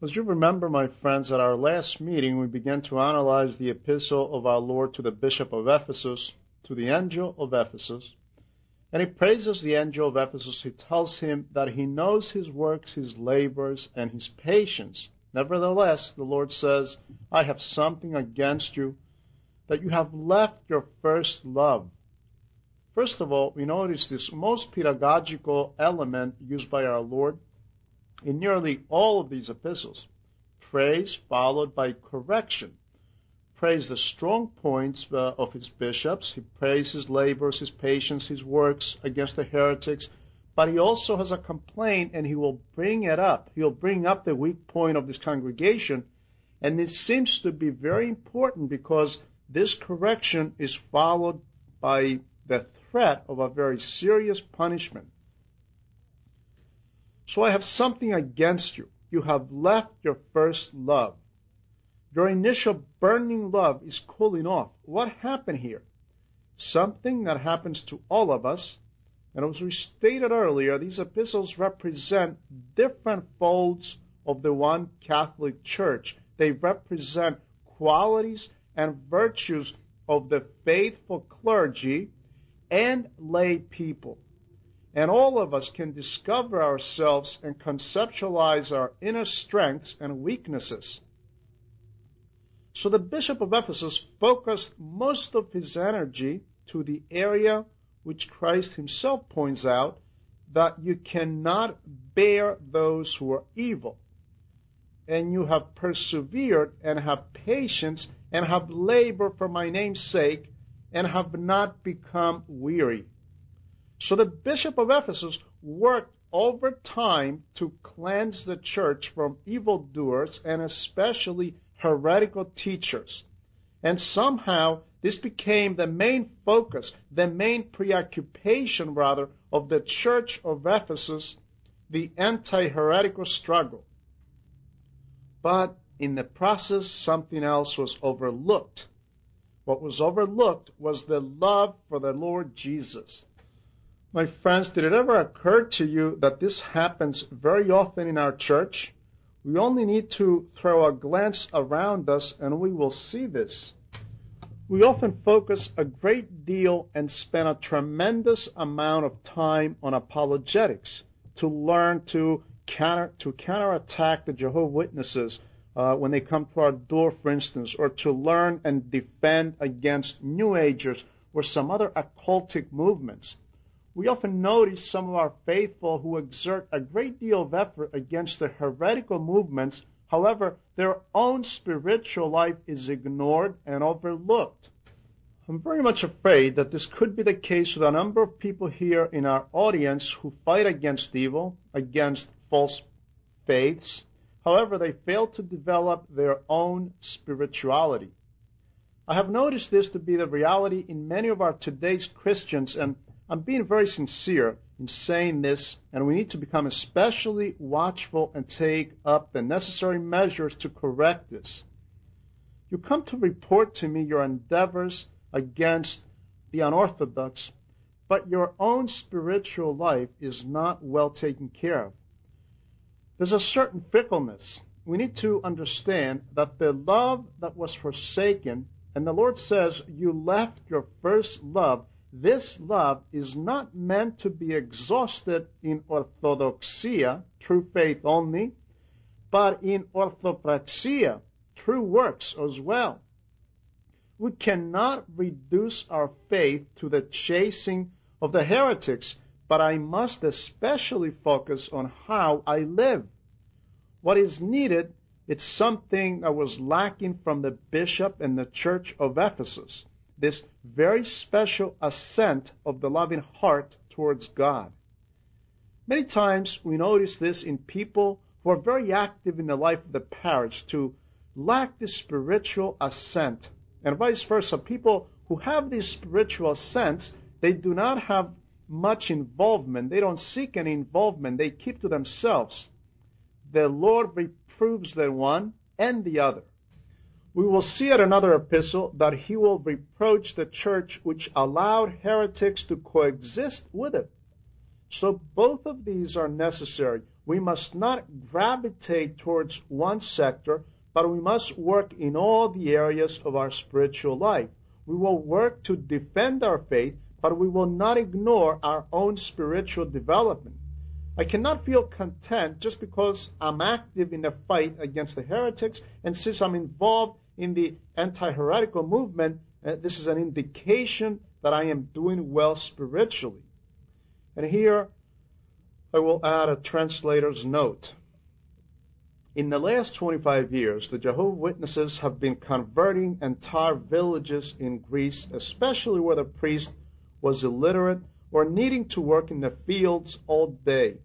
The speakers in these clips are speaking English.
As you remember, my friends, at our last meeting, we began to analyze the epistle of our Lord to the Bishop of Ephesus, to the angel of Ephesus. And he praises the angel of Ephesus. He tells him that he knows his works, his labors, and his patience. Nevertheless, the Lord says, I have something against you, that you have left your first love. First of all, we notice this most pedagogical element used by our Lord in nearly all of these epistles. Praise followed by correction. Praise the strong points uh, of his bishops. He praises his labors, his patience, his works against the heretics. But he also has a complaint and he will bring it up. He'll bring up the weak point of this congregation. And it seems to be very important because this correction is followed by the threat of a very serious punishment. So I have something against you. You have left your first love. Your initial burning love is cooling off. What happened here? Something that happens to all of us. And as we stated earlier, these epistles represent different folds of the one Catholic Church. They represent qualities and virtues of the faithful clergy and lay people. And all of us can discover ourselves and conceptualize our inner strengths and weaknesses. So the Bishop of Ephesus focused most of his energy to the area which Christ himself points out that you cannot bear those who are evil. And you have persevered and have patience and have labored for my name's sake and have not become weary. So the bishop of Ephesus worked over time to cleanse the church from evildoers and especially heretical teachers. And somehow this became the main focus, the main preoccupation rather, of the church of Ephesus, the anti-heretical struggle. But in the process, something else was overlooked. What was overlooked was the love for the Lord Jesus. My friends, did it ever occur to you that this happens very often in our church? We only need to throw a glance around us and we will see this. We often focus a great deal and spend a tremendous amount of time on apologetics to learn to counter to counterattack the Jehovah Witnesses uh, when they come to our door, for instance, or to learn and defend against New Agers or some other occultic movements we often notice some of our faithful who exert a great deal of effort against the heretical movements. However, their own spiritual life is ignored and overlooked. I'm very much afraid that this could be the case with a number of people here in our audience who fight against evil, against false faiths. However, they fail to develop their own spirituality. I have noticed this to be the reality in many of our today's Christians, and I'm being very sincere in saying this, and we need to become especially watchful and take up the necessary measures to correct this. You come to report to me your endeavors against the unorthodox, but your own spiritual life is not well taken care of. There's a certain fickleness. We need to understand that the love that was forsaken, and the Lord says, you left your first love, this love is not meant to be exhausted in orthodoxia, true faith only, but in orthopraxia, true works as well. We cannot reduce our faith to the chasing of the heretics, but I must especially focus on how I live. What is needed is something that was lacking from the bishop and the church of Ephesus this very special ascent of the loving heart towards God. Many times we notice this in people who are very active in the life of the parish to lack this spiritual ascent. And vice versa, people who have this spiritual ascent, they do not have much involvement. They don't seek any involvement. They keep to themselves. The Lord reproves the one and the other. We will see at another epistle that he will reproach the church which allowed heretics to coexist with it. So both of these are necessary. We must not gravitate towards one sector, but we must work in all the areas of our spiritual life. We will work to defend our faith, but we will not ignore our own spiritual development. I cannot feel content just because I'm active in the fight against the heretics, and since I'm involved in the anti heretical movement, uh, this is an indication that I am doing well spiritually. And here I will add a translator's note. In the last 25 years, the Jehovah Witnesses have been converting entire villages in Greece, especially where the priest was illiterate or needing to work in the fields all day.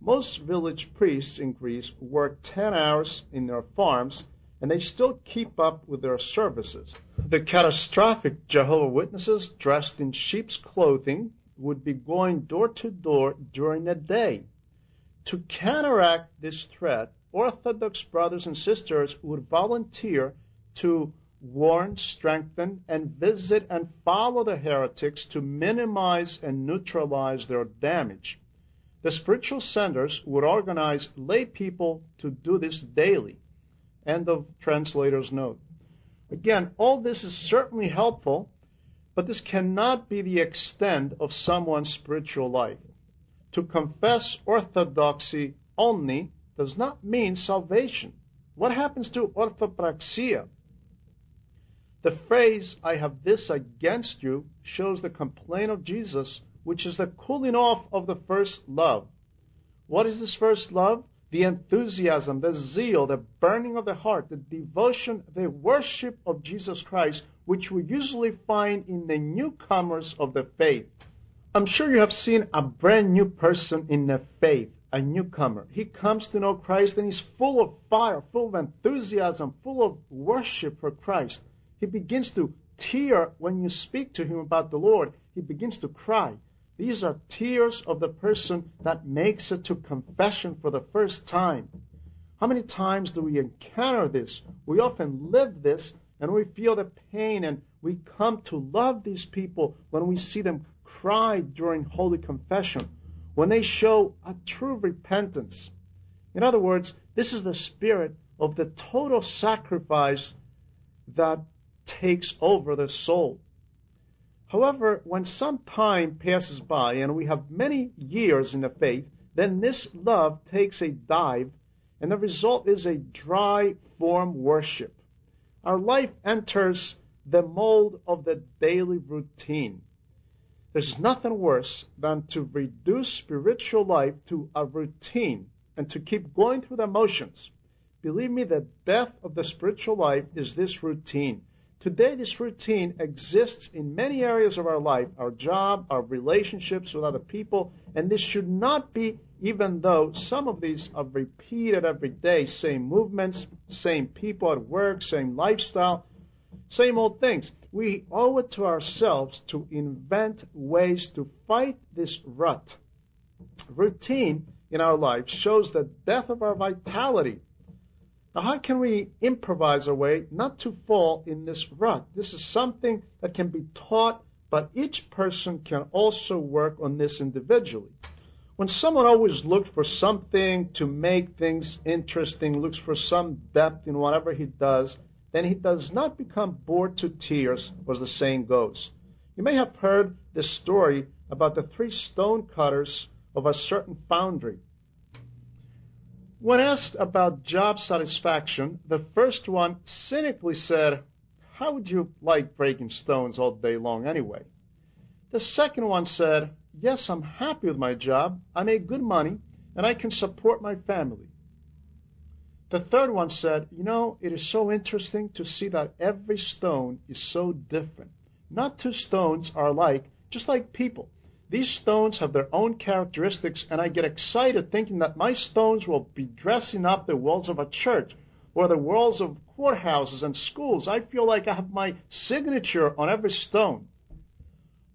Most village priests in Greece work 10 hours in their farms and they still keep up with their services. The catastrophic Jehovah Witnesses dressed in sheep's clothing would be going door to door during the day. To counteract this threat, Orthodox brothers and sisters would volunteer to warn, strengthen, and visit and follow the heretics to minimize and neutralize their damage. The spiritual centers would organize lay people to do this daily. End of translator's note. Again, all this is certainly helpful, but this cannot be the extent of someone's spiritual life. To confess orthodoxy only does not mean salvation. What happens to orthopraxia? The phrase, I have this against you, shows the complaint of Jesus which is the cooling off of the first love. What is this first love? The enthusiasm, the zeal, the burning of the heart, the devotion, the worship of Jesus Christ, which we usually find in the newcomers of the faith. I'm sure you have seen a brand new person in the faith, a newcomer. He comes to know Christ and he's full of fire, full of enthusiasm, full of worship for Christ. He begins to tear when you speak to him about the Lord. He begins to cry. These are tears of the person that makes it to confession for the first time. How many times do we encounter this? We often live this and we feel the pain and we come to love these people when we see them cry during Holy Confession, when they show a true repentance. In other words, this is the spirit of the total sacrifice that takes over the soul. However, when some time passes by and we have many years in the faith, then this love takes a dive, and the result is a dry form worship. Our life enters the mold of the daily routine. There's nothing worse than to reduce spiritual life to a routine and to keep going through the motions. Believe me, the death of the spiritual life is this routine. Today, this routine exists in many areas of our life, our job, our relationships with other people, and this should not be, even though some of these are repeated every day, same movements, same people at work, same lifestyle, same old things. We owe it to ourselves to invent ways to fight this rut. Routine in our life shows the death of our vitality now, how can we improvise our way not to fall in this rut? This is something that can be taught, but each person can also work on this individually. When someone always looks for something to make things interesting, looks for some depth in whatever he does, then he does not become bored to tears, as the saying goes. You may have heard this story about the three stone cutters of a certain foundry. When asked about job satisfaction, the first one cynically said, How would you like breaking stones all day long anyway? The second one said, Yes, I'm happy with my job. I make good money and I can support my family. The third one said, You know, it is so interesting to see that every stone is so different. Not two stones are alike, just like people. These stones have their own characteristics, and I get excited thinking that my stones will be dressing up the walls of a church or the walls of courthouses and schools. I feel like I have my signature on every stone.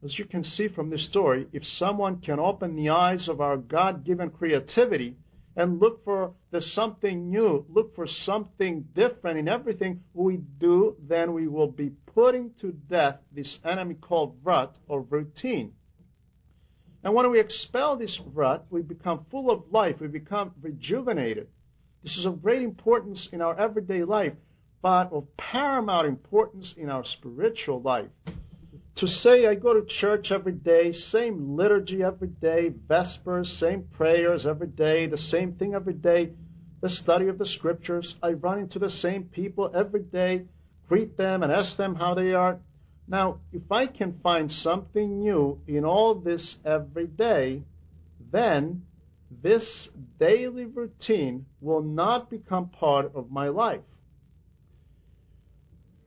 As you can see from this story, if someone can open the eyes of our God given creativity and look for the something new, look for something different in everything we do, then we will be putting to death this enemy called rut or routine. And when we expel this rut, we become full of life, we become rejuvenated. This is of great importance in our everyday life, but of paramount importance in our spiritual life. To say I go to church every day, same liturgy every day, Vespers, same prayers every day, the same thing every day, the study of the scriptures, I run into the same people every day, greet them and ask them how they are. Now, if I can find something new in all this every day, then this daily routine will not become part of my life.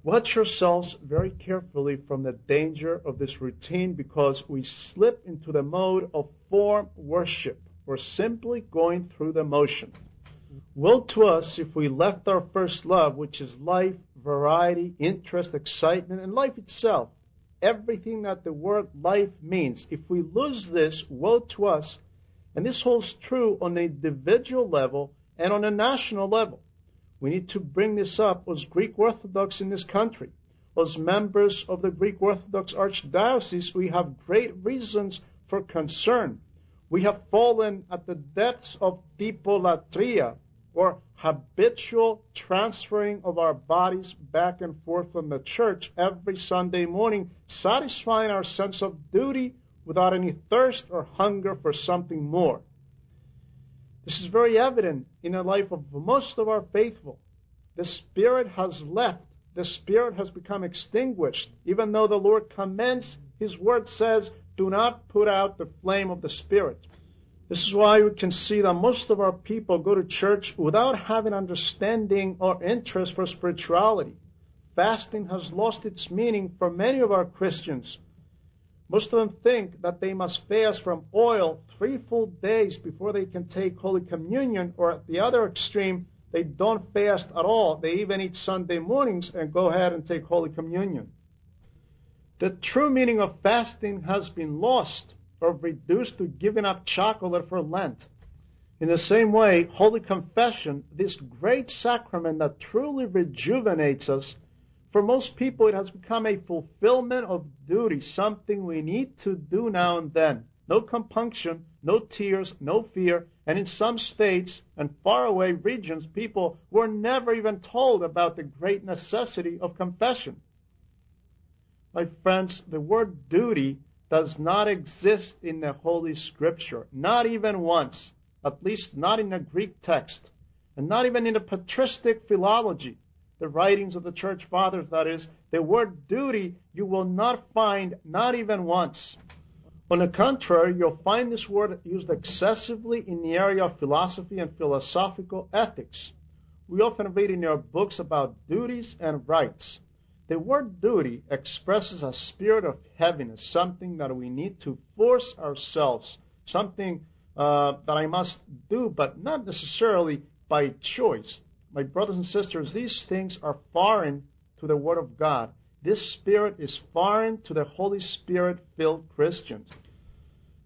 Watch yourselves very carefully from the danger of this routine because we slip into the mode of form worship or simply going through the motion. Will to us if we left our first love, which is life, variety, interest, excitement, and life itself, everything that the word life means. If we lose this, woe to us. And this holds true on an individual level and on a national level. We need to bring this up as Greek Orthodox in this country. As members of the Greek Orthodox Archdiocese, we have great reasons for concern. We have fallen at the depths of tipolatria, or habitual transferring of our bodies back and forth from the church every Sunday morning, satisfying our sense of duty without any thirst or hunger for something more. This is very evident in the life of most of our faithful. The Spirit has left. The Spirit has become extinguished. Even though the Lord commends, His Word says, do not put out the flame of the Spirit. This is why we can see that most of our people go to church without having understanding or interest for spirituality. Fasting has lost its meaning for many of our Christians. Most of them think that they must fast from oil three full days before they can take Holy Communion, or at the other extreme, they don't fast at all. They even eat Sunday mornings and go ahead and take Holy Communion. The true meaning of fasting has been lost or reduced to giving up chocolate for Lent. In the same way, Holy Confession, this great sacrament that truly rejuvenates us, for most people it has become a fulfillment of duty, something we need to do now and then. No compunction, no tears, no fear, and in some states and faraway regions, people were never even told about the great necessity of confession. My friends, the word duty does not exist in the Holy Scripture, not even once, at least not in the Greek text, and not even in the patristic philology, the writings of the church fathers, that is, the word duty you will not find not even once. On the contrary, you'll find this word used excessively in the area of philosophy and philosophical ethics. We often read in our books about duties and rights. The word duty expresses a spirit of heaviness, something that we need to force ourselves, something uh, that I must do, but not necessarily by choice. My brothers and sisters, these things are foreign to the Word of God. This spirit is foreign to the Holy Spirit filled Christians.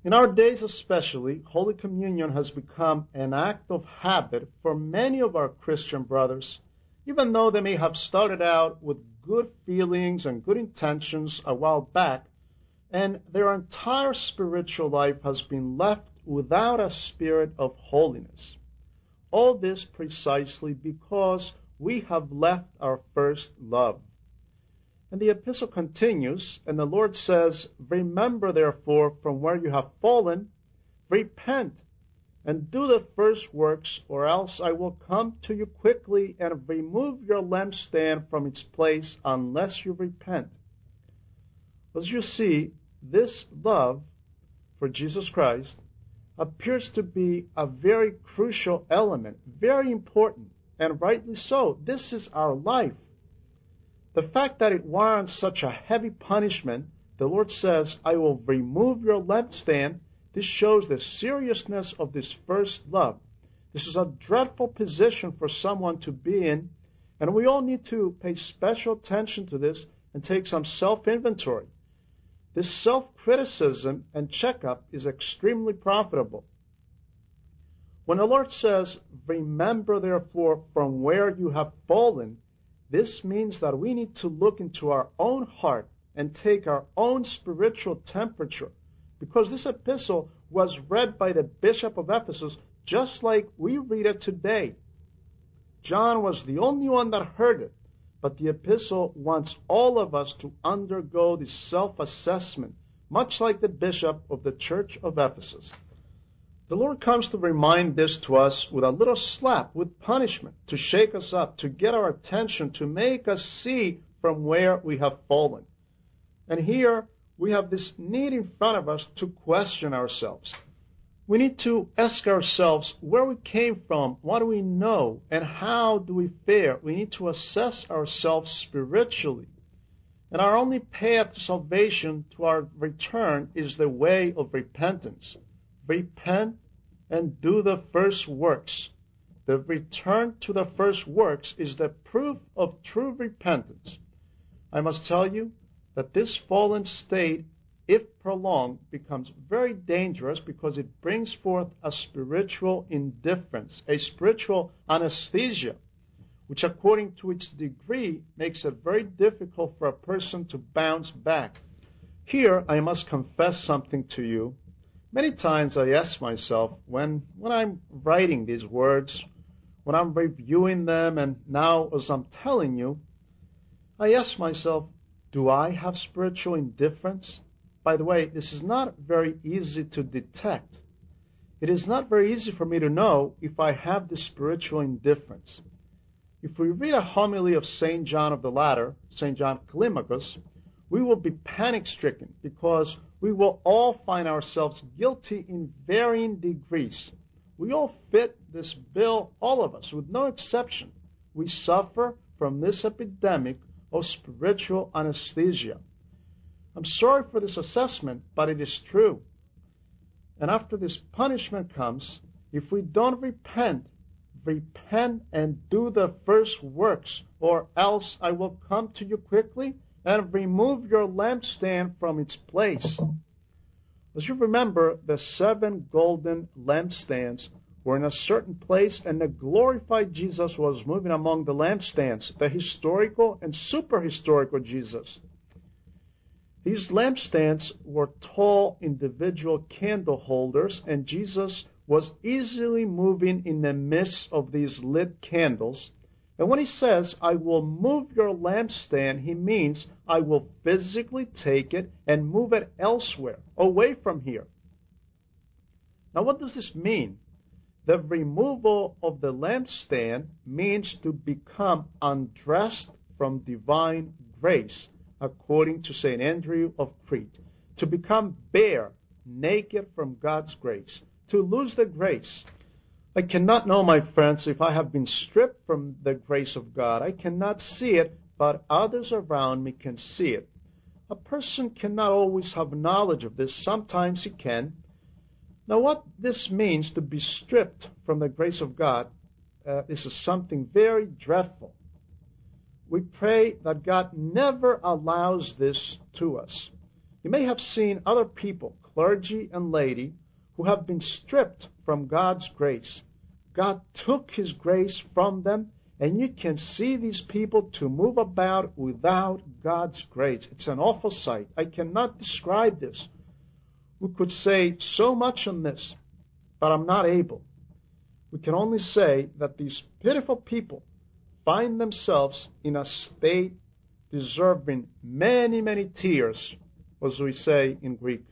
In our days especially, Holy Communion has become an act of habit for many of our Christian brothers, even though they may have started out with good feelings and good intentions a while back, and their entire spiritual life has been left without a spirit of holiness. All this precisely because we have left our first love. And the epistle continues, and the Lord says, Remember therefore from where you have fallen, repent and do the first works, or else I will come to you quickly and remove your lampstand from its place unless you repent. As you see, this love for Jesus Christ appears to be a very crucial element, very important, and rightly so. This is our life. The fact that it warrants such a heavy punishment, the Lord says, I will remove your lampstand this shows the seriousness of this first love. This is a dreadful position for someone to be in, and we all need to pay special attention to this and take some self inventory. This self criticism and checkup is extremely profitable. When the Lord says, Remember therefore from where you have fallen, this means that we need to look into our own heart and take our own spiritual temperature because this epistle was read by the bishop of Ephesus just like we read it today. John was the only one that heard it, but the epistle wants all of us to undergo the self assessment, much like the bishop of the church of Ephesus. The Lord comes to remind this to us with a little slap, with punishment, to shake us up, to get our attention, to make us see from where we have fallen. And here we have this need in front of us to question ourselves. We need to ask ourselves where we came from, what do we know, and how do we fare. We need to assess ourselves spiritually. And our only path to salvation, to our return, is the way of repentance. Repent and do the first works. The return to the first works is the proof of true repentance. I must tell you that this fallen state, if prolonged, becomes very dangerous because it brings forth a spiritual indifference, a spiritual anesthesia, which according to its degree makes it very difficult for a person to bounce back. Here I must confess something to you Many times I ask myself when, when I'm writing these words, when I'm reviewing them, and now as I'm telling you, I ask myself, do I have spiritual indifference? By the way, this is not very easy to detect. It is not very easy for me to know if I have this spiritual indifference. If we read a homily of St. John of the Ladder, St. John Climacus, we will be panic stricken because we will all find ourselves guilty in varying degrees. We all fit this bill, all of us, with no exception. We suffer from this epidemic of spiritual anesthesia. I'm sorry for this assessment, but it is true. And after this punishment comes, if we don't repent, repent and do the first works, or else I will come to you quickly and remove your lampstand from its place. As you remember, the seven golden lampstands were in a certain place, and the glorified Jesus was moving among the lampstands, the historical and super historical Jesus. These lampstands were tall individual candle holders, and Jesus was easily moving in the midst of these lit candles and when he says, I will move your lampstand, he means I will physically take it and move it elsewhere, away from here. Now, what does this mean? The removal of the lampstand means to become undressed from divine grace, according to St. Andrew of Crete. To become bare, naked from God's grace. To lose the grace. I cannot know, my friends, if I have been stripped from the grace of God. I cannot see it, but others around me can see it. A person cannot always have knowledge of this. Sometimes he can. Now, what this means to be stripped from the grace of God, uh, this is something very dreadful. We pray that God never allows this to us. You may have seen other people, clergy and laity, who have been stripped from God's grace. God took His grace from them, and you can see these people to move about without God's grace. It's an awful sight. I cannot describe this. We could say so much on this, but I'm not able. We can only say that these pitiful people find themselves in a state deserving many, many tears, as we say in Greek.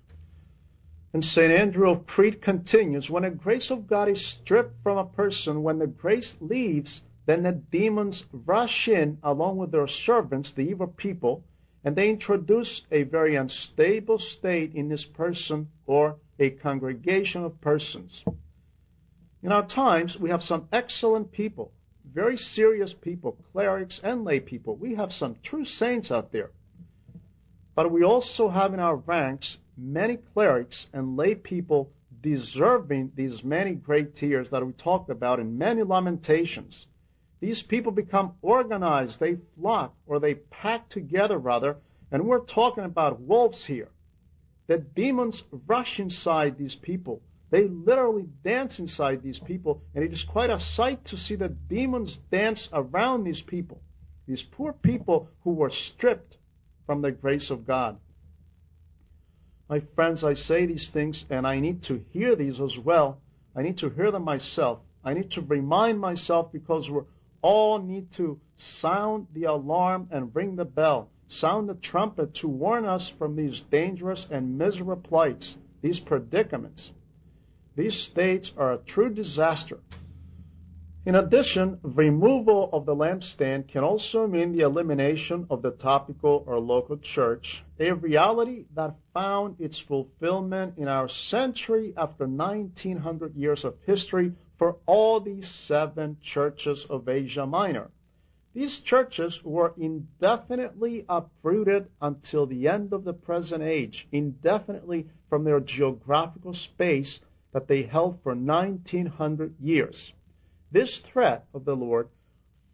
And St. Andrew of Crete continues, when the grace of God is stripped from a person, when the grace leaves, then the demons rush in along with their servants, the evil people, and they introduce a very unstable state in this person or a congregation of persons. In our times, we have some excellent people, very serious people, clerics and lay people. We have some true saints out there. But we also have in our ranks many clerics and lay people deserving these many great tears that we talked about in many lamentations. These people become organized, they flock, or they pack together rather, and we're talking about wolves here. The demons rush inside these people. They literally dance inside these people, and it is quite a sight to see the demons dance around these people. These poor people who were stripped from the grace of God. My friends, I say these things and I need to hear these as well. I need to hear them myself. I need to remind myself because we all need to sound the alarm and ring the bell, sound the trumpet to warn us from these dangerous and miserable plights, these predicaments. These states are a true disaster. In addition, removal of the lampstand can also mean the elimination of the topical or local church, a reality that found its fulfillment in our century after 1900 years of history for all these seven churches of Asia Minor. These churches were indefinitely uprooted until the end of the present age, indefinitely from their geographical space that they held for 1900 years. This threat of the Lord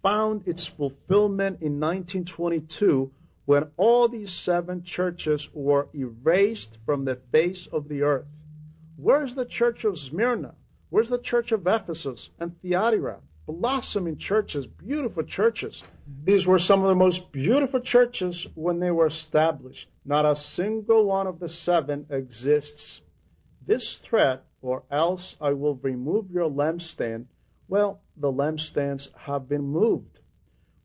found its fulfillment in 1922 when all these seven churches were erased from the face of the earth. Where's the church of Smyrna? Where's the church of Ephesus and Thyatira? Blossoming churches, beautiful churches. These were some of the most beautiful churches when they were established. Not a single one of the seven exists. This threat, or else I will remove your lampstand, well, the lampstands have been moved.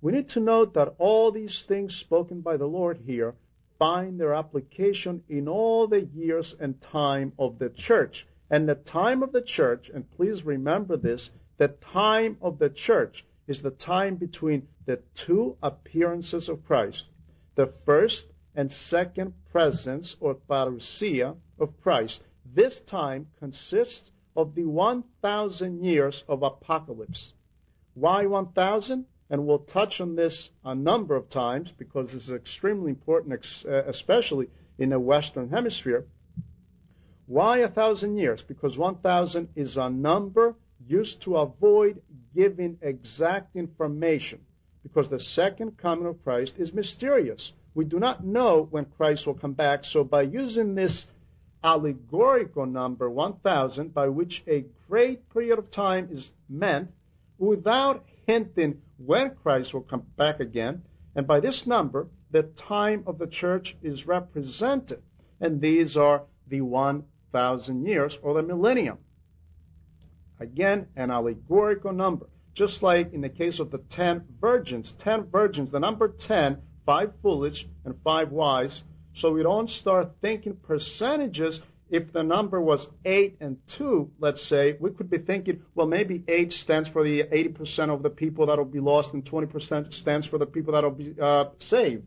We need to note that all these things spoken by the Lord here find their application in all the years and time of the church. And the time of the church, and please remember this, the time of the church is the time between the two appearances of Christ, the first and second presence or parousia of Christ. This time consists of the 1,000 years of apocalypse. Why 1,000? And we'll touch on this a number of times because this is extremely important, especially in the Western Hemisphere. Why a thousand years? Because 1,000 is a number used to avoid giving exact information because the second coming of Christ is mysterious. We do not know when Christ will come back. So by using this allegorical number 1000 by which a great period of time is meant without hinting when Christ will come back again. And by this number, the time of the church is represented. And these are the 1000 years or the millennium. Again, an allegorical number. Just like in the case of the 10 virgins. 10 virgins, the number ten, five foolish and five wise, so we don't start thinking percentages. If the number was 8 and 2, let's say, we could be thinking, well, maybe 8 stands for the 80% of the people that will be lost and 20% stands for the people that will be uh, saved.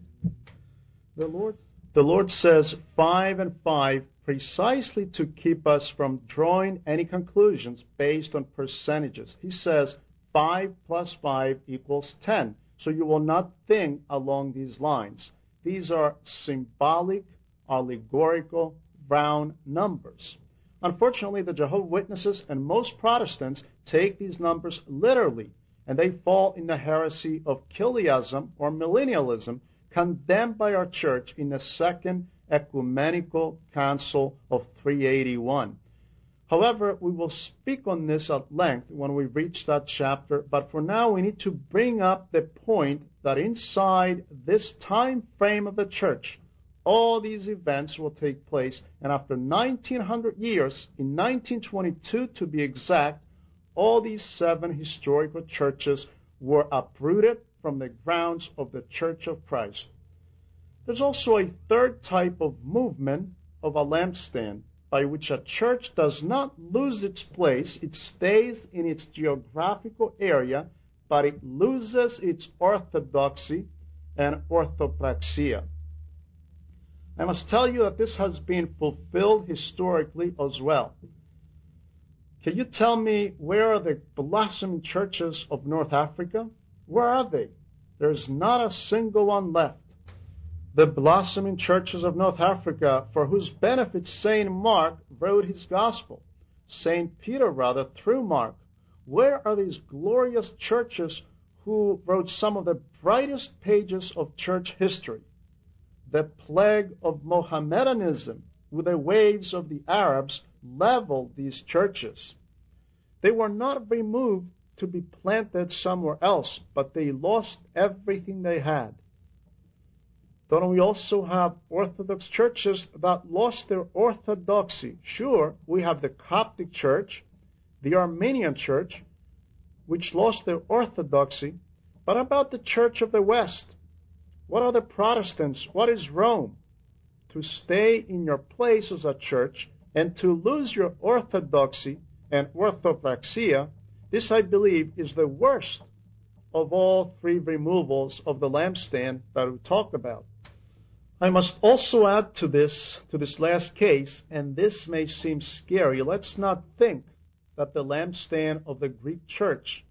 The Lord, the Lord says 5 and 5 precisely to keep us from drawing any conclusions based on percentages. He says 5 plus 5 equals 10. So you will not think along these lines. These are symbolic, allegorical, round numbers. Unfortunately, the Jehovah Witnesses and most Protestants take these numbers literally, and they fall in the heresy of Chiliasm or millennialism, condemned by our church in the Second Ecumenical Council of 381. However, we will speak on this at length when we reach that chapter, but for now we need to bring up the point that inside this time frame of the church, all these events will take place, and after 1900 years, in 1922 to be exact, all these seven historical churches were uprooted from the grounds of the Church of Christ. There's also a third type of movement of a lampstand by which a church does not lose its place, it stays in its geographical area, but it loses its orthodoxy and orthopraxia. I must tell you that this has been fulfilled historically as well. Can you tell me where are the blossoming churches of North Africa? Where are they? There's not a single one left the blossoming churches of North Africa, for whose benefit St. Mark wrote his gospel. St. Peter, rather, through Mark. Where are these glorious churches who wrote some of the brightest pages of church history? The plague of Mohammedanism with the waves of the Arabs leveled these churches. They were not removed to be planted somewhere else, but they lost everything they had. Don't we also have Orthodox churches that lost their orthodoxy? Sure, we have the Coptic Church, the Armenian Church, which lost their orthodoxy. But about the Church of the West? What are the Protestants? What is Rome? To stay in your place as a church and to lose your orthodoxy and orthopraxia, this I believe is the worst of all three removals of the lampstand that we talked about. I must also add to this, to this last case, and this may seem scary. Let's not think that the lampstand of the Greek church,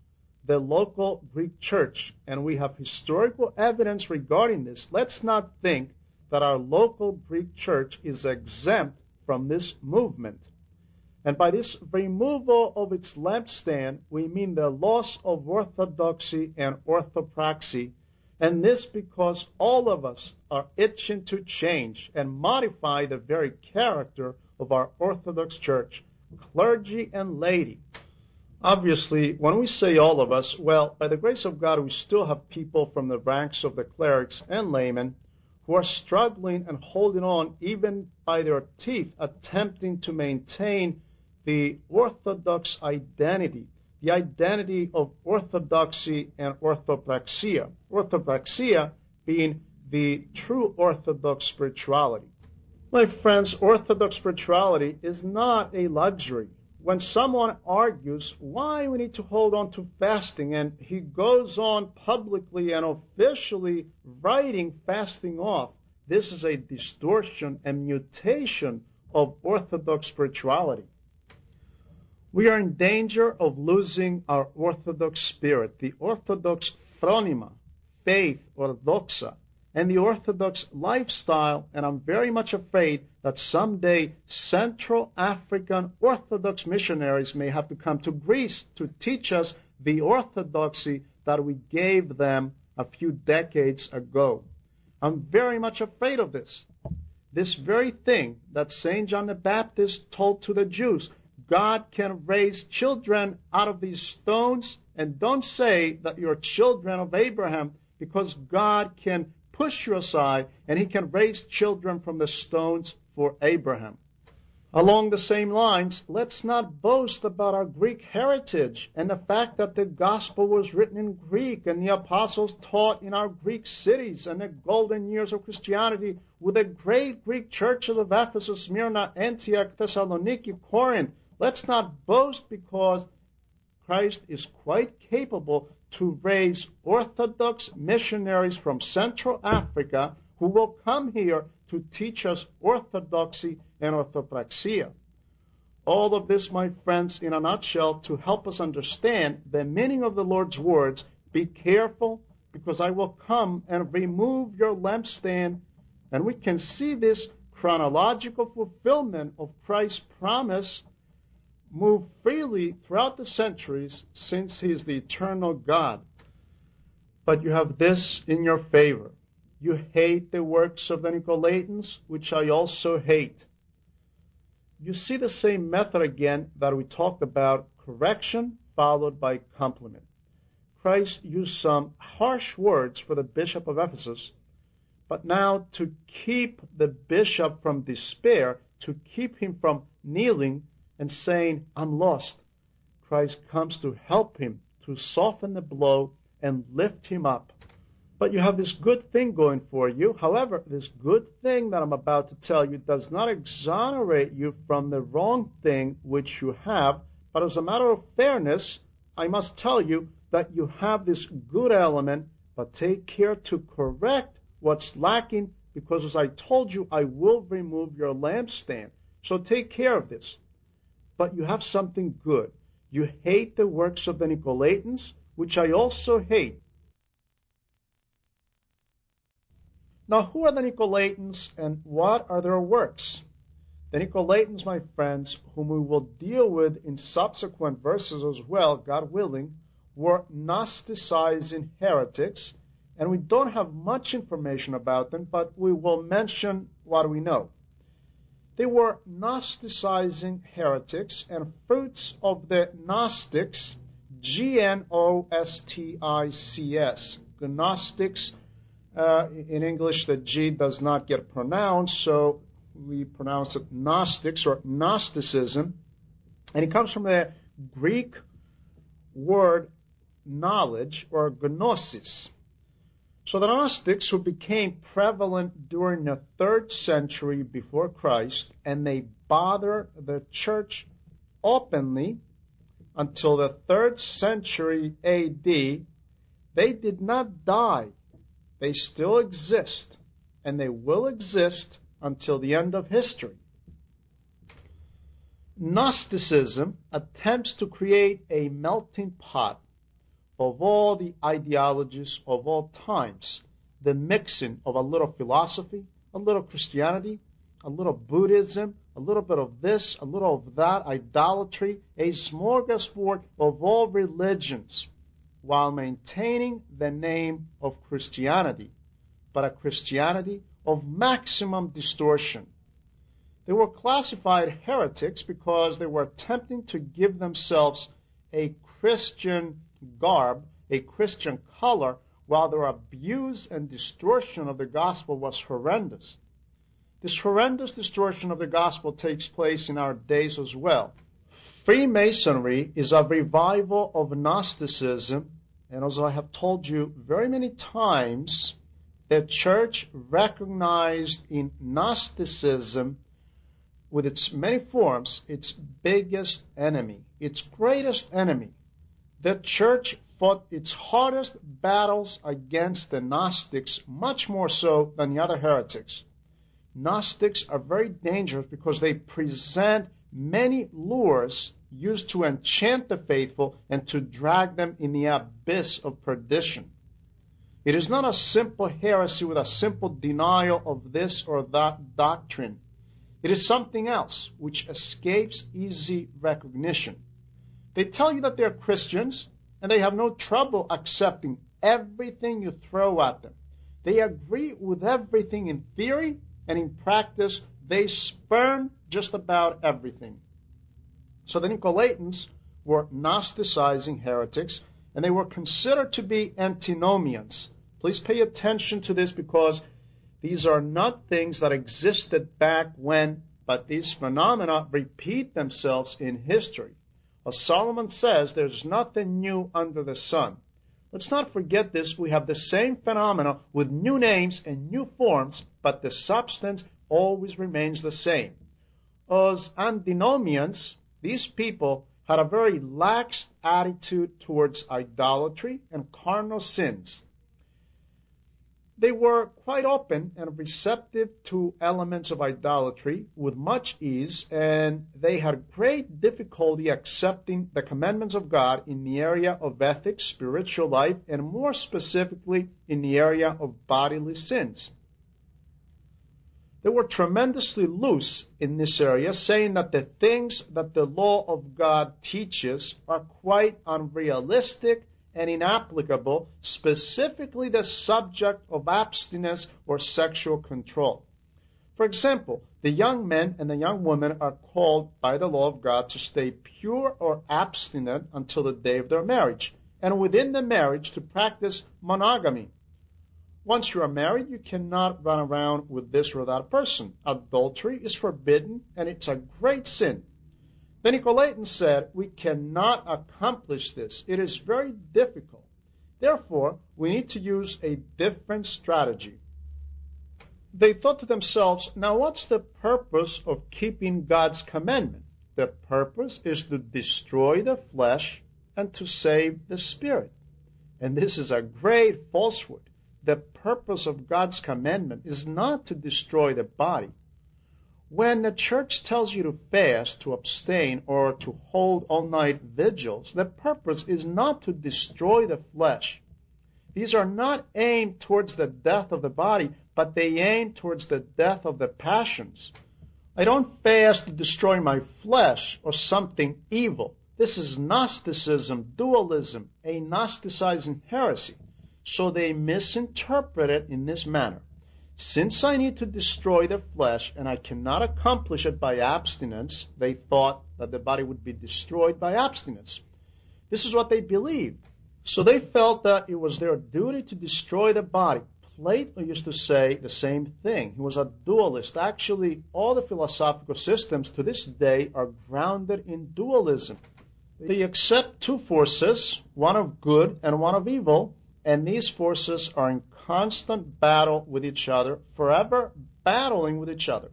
the local Greek church, and we have historical evidence regarding this, let's not think that our local Greek church is exempt from this movement. And by this removal of its lampstand, we mean the loss of orthodoxy and orthopraxy. And this because all of us are itching to change and modify the very character of our Orthodox Church, clergy and laity. Obviously, when we say all of us, well, by the grace of God, we still have people from the ranks of the clerics and laymen who are struggling and holding on even by their teeth, attempting to maintain the Orthodox identity, the identity of orthodoxy and orthopraxia. Orthopraxia being the true Orthodox spirituality. My friends, Orthodox spirituality is not a luxury. When someone argues why we need to hold on to fasting, and he goes on publicly and officially writing fasting off, this is a distortion and mutation of Orthodox spirituality. We are in danger of losing our Orthodox spirit, the Orthodox phronima, faith, orthodoxa, and the Orthodox lifestyle, and I'm very much afraid that someday Central African Orthodox missionaries may have to come to Greece to teach us the orthodoxy that we gave them a few decades ago. I'm very much afraid of this. This very thing that St. John the Baptist told to the Jews, God can raise children out of these stones. And don't say that you're children of Abraham because God can push you aside and he can raise children from the stones for Abraham. Along the same lines, let's not boast about our Greek heritage and the fact that the gospel was written in Greek and the apostles taught in our Greek cities and the golden years of Christianity with the great Greek churches of Ephesus, Smyrna, Antioch, Thessaloniki, Corinth, Let's not boast because Christ is quite capable to raise Orthodox missionaries from Central Africa who will come here to teach us orthodoxy and orthopraxia. All of this, my friends, in a nutshell, to help us understand the meaning of the Lord's words, be careful because I will come and remove your lampstand. And we can see this chronological fulfillment of Christ's promise move freely throughout the centuries since he is the eternal God. But you have this in your favor. You hate the works of the Nicolaitans, which I also hate. You see the same method again that we talked about correction followed by compliment. Christ used some harsh words for the bishop of Ephesus, but now to keep the bishop from despair, to keep him from kneeling, and saying, I'm lost, Christ comes to help him, to soften the blow and lift him up. But you have this good thing going for you. However, this good thing that I'm about to tell you does not exonerate you from the wrong thing which you have. But as a matter of fairness, I must tell you that you have this good element, but take care to correct what's lacking because as I told you, I will remove your lampstand. So take care of this but you have something good. You hate the works of the Nicolaitans, which I also hate. Now, who are the Nicolaitans and what are their works? The Nicolaitans, my friends, whom we will deal with in subsequent verses as well, God willing, were Gnosticizing heretics, and we don't have much information about them, but we will mention what we know. They were Gnosticizing heretics and fruits of the Gnostics, G N O S T I C S. Gnostics Uh, in English, the G does not get pronounced, so we pronounce it Gnostics or Gnosticism. And it comes from the Greek word knowledge or gnosis. So the Gnostics, who became prevalent during the third century before Christ, and they bothered the church openly until the third century AD, they did not die. They still exist, and they will exist until the end of history. Gnosticism attempts to create a melting pot of all the ideologies of all times, the mixing of a little philosophy, a little Christianity, a little Buddhism, a little bit of this, a little of that, idolatry, a smorgasbord of all religions, while maintaining the name of Christianity, but a Christianity of maximum distortion. They were classified heretics because they were attempting to give themselves a Christian garb, a Christian color, while their abuse and distortion of the gospel was horrendous. This horrendous distortion of the gospel takes place in our days as well. Freemasonry is a revival of Gnosticism, and as I have told you very many times, the church recognized in Gnosticism, with its many forms, its biggest enemy, its greatest enemy. The church fought its hardest battles against the Gnostics, much more so than the other heretics. Gnostics are very dangerous because they present many lures used to enchant the faithful and to drag them in the abyss of perdition. It is not a simple heresy with a simple denial of this or that doctrine. It is something else which escapes easy recognition. They tell you that they're Christians and they have no trouble accepting everything you throw at them. They agree with everything in theory and in practice they spurn just about everything. So the Nicolaitans were Gnosticizing heretics and they were considered to be antinomians. Please pay attention to this because these are not things that existed back when, but these phenomena repeat themselves in history. As Solomon says, there's nothing new under the sun. Let's not forget this. We have the same phenomena with new names and new forms, but the substance always remains the same. As antinomians, these people had a very lax attitude towards idolatry and carnal sins. They were quite open and receptive to elements of idolatry with much ease, and they had great difficulty accepting the commandments of God in the area of ethics, spiritual life, and more specifically in the area of bodily sins. They were tremendously loose in this area, saying that the things that the law of God teaches are quite unrealistic and inapplicable, specifically the subject of abstinence or sexual control. For example, the young men and the young women are called by the law of God to stay pure or abstinent until the day of their marriage, and within the marriage to practice monogamy. Once you are married, you cannot run around with this or that person. Adultery is forbidden, and it's a great sin. The Nicolaitans said, We cannot accomplish this. It is very difficult. Therefore, we need to use a different strategy. They thought to themselves, now what's the purpose of keeping God's commandment? The purpose is to destroy the flesh and to save the spirit. And this is a great falsehood. The purpose of God's commandment is not to destroy the body, when the church tells you to fast, to abstain, or to hold all night vigils, the purpose is not to destroy the flesh. These are not aimed towards the death of the body, but they aim towards the death of the passions. I don't fast to destroy my flesh or something evil. This is Gnosticism, dualism, a Gnosticizing heresy. So they misinterpret it in this manner. Since I need to destroy the flesh and I cannot accomplish it by abstinence, they thought that the body would be destroyed by abstinence. This is what they believed. So they felt that it was their duty to destroy the body. Plato used to say the same thing. He was a dualist. Actually, all the philosophical systems to this day are grounded in dualism. They accept two forces, one of good and one of evil, and these forces are in constant battle with each other, forever battling with each other.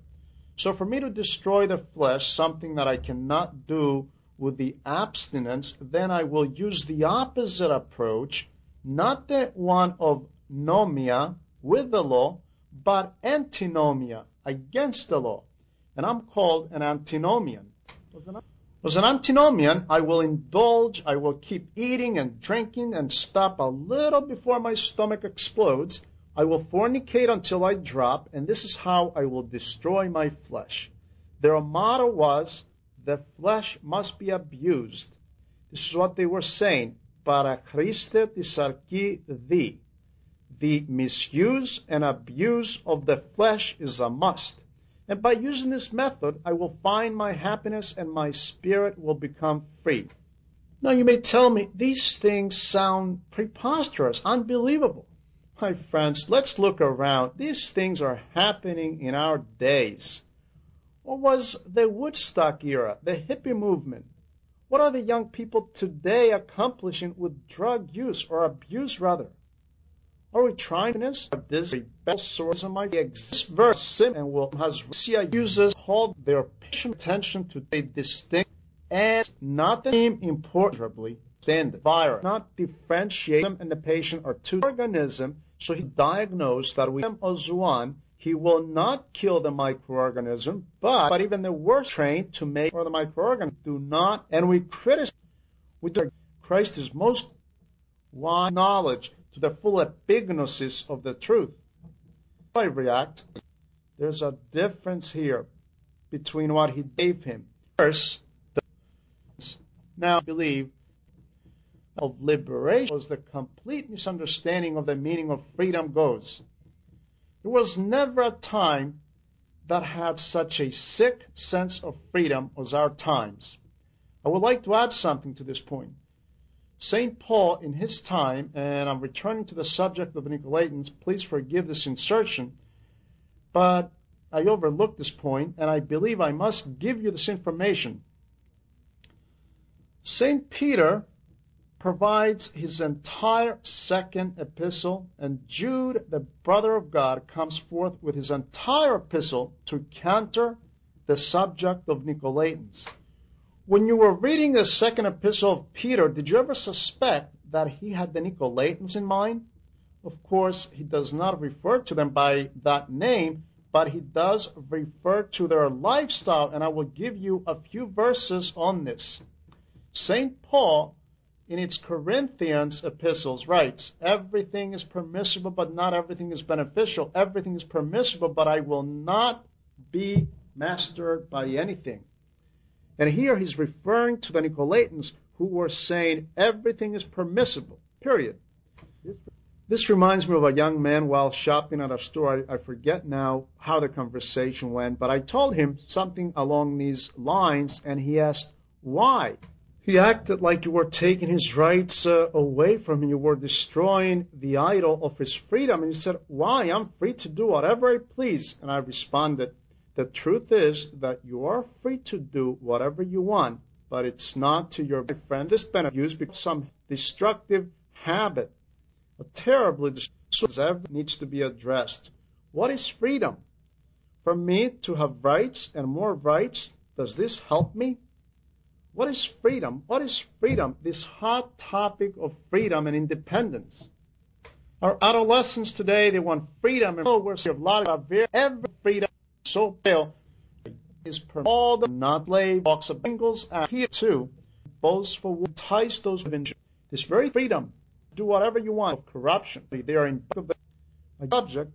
So for me to destroy the flesh, something that I cannot do with the abstinence, then I will use the opposite approach, not the one of nomia with the law, but antinomia against the law. And I'm called an antinomian. As an antinomian, I will indulge, I will keep eating and drinking and stop a little before my stomach explodes. I will fornicate until I drop, and this is how I will destroy my flesh. Their motto was, the flesh must be abused. This is what they were saying. Para Christe tisarki thee. The misuse and abuse of the flesh is a must. And by using this method, I will find my happiness and my spirit will become free. Now you may tell me, these things sound preposterous, unbelievable. My friends, let's look around. These things are happening in our days. What was the Woodstock era, the hippie movement? What are the young people today accomplishing with drug use or abuse rather? Are we trying this? This best source of my exists verse and will has uses hold their patient attention to a distinct and not the same importantly than the virus, not differentiate them and the patient are two organisms, so he diagnosed that with as one, he will not kill the microorganism, but, but even the worst trained to make or the microorganism do not, and we criticize with Christ is most wise knowledge to the full epignosis of the truth. I react. There's a difference here between what he gave him. First, now believe of liberation was the complete misunderstanding of the meaning of freedom goes. There was never a time that had such a sick sense of freedom as our times. I would like to add something to this point. St. Paul, in his time, and I'm returning to the subject of the Nicolaitans, please forgive this insertion, but I overlooked this point, and I believe I must give you this information. St. Peter provides his entire second epistle, and Jude, the brother of God, comes forth with his entire epistle to counter the subject of Nicolaitans. When you were reading the second epistle of Peter, did you ever suspect that he had the Nicolaitans in mind? Of course, he does not refer to them by that name, but he does refer to their lifestyle, and I will give you a few verses on this. St. Paul, in its Corinthians epistles, writes, Everything is permissible, but not everything is beneficial. Everything is permissible, but I will not be mastered by anything. And here he's referring to the Nicolaitans who were saying everything is permissible, period. This reminds me of a young man while shopping at a store. I, I, forget now how the conversation went, but I told him something along these lines, and he asked, why? He acted like you were taking his rights uh, away from him. You were destroying the idol of his freedom. And he said, why? I'm free to do whatever I please. And I responded, the truth is that you are free to do whatever you want, but it's not to your friend. This benefit because some destructive habit, a terribly destructive needs to be addressed. What is freedom? For me to have rights and more rights, does this help me? What is freedom? What is freedom? This hot topic of freedom and independence. Our adolescents today, they want freedom and oh, we're a lot of every freedom so pale. Is per all the not lay box of Bengals and here too boastful will entice those within this very freedom. Do whatever you want. Of corruption. They are in the subject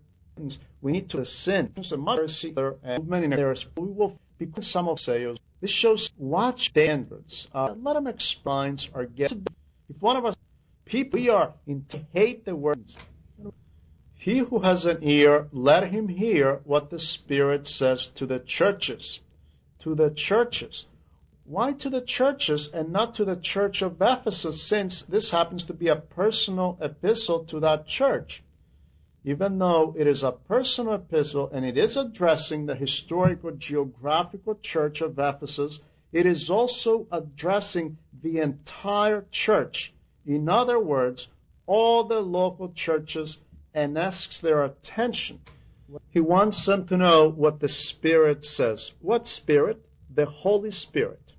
we need to sin. So mercy and in areas we will become some of sales this shows watch standards uh, let them explain or get if one of us people we are in to hate the words he who has an ear, let him hear what the Spirit says to the churches. To the churches. Why to the churches and not to the church of Ephesus, since this happens to be a personal epistle to that church? even though it is a personal epistle and it is addressing the historical geographical church of Ephesus, it is also addressing the entire church. In other words, all the local churches and asks their attention. He wants them to know what the Spirit says. What Spirit? The Holy Spirit.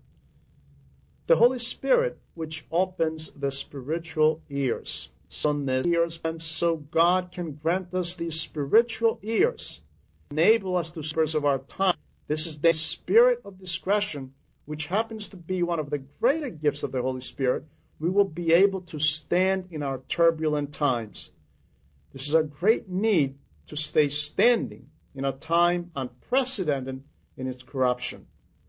The Holy Spirit, which opens the spiritual ears this ears, and so God can grant us these spiritual ears, enable us to spurs of our time. This is the spirit of discretion, which happens to be one of the greater gifts of the Holy Spirit. We will be able to stand in our turbulent times. This is a great need to stay standing in a time unprecedented in its corruption.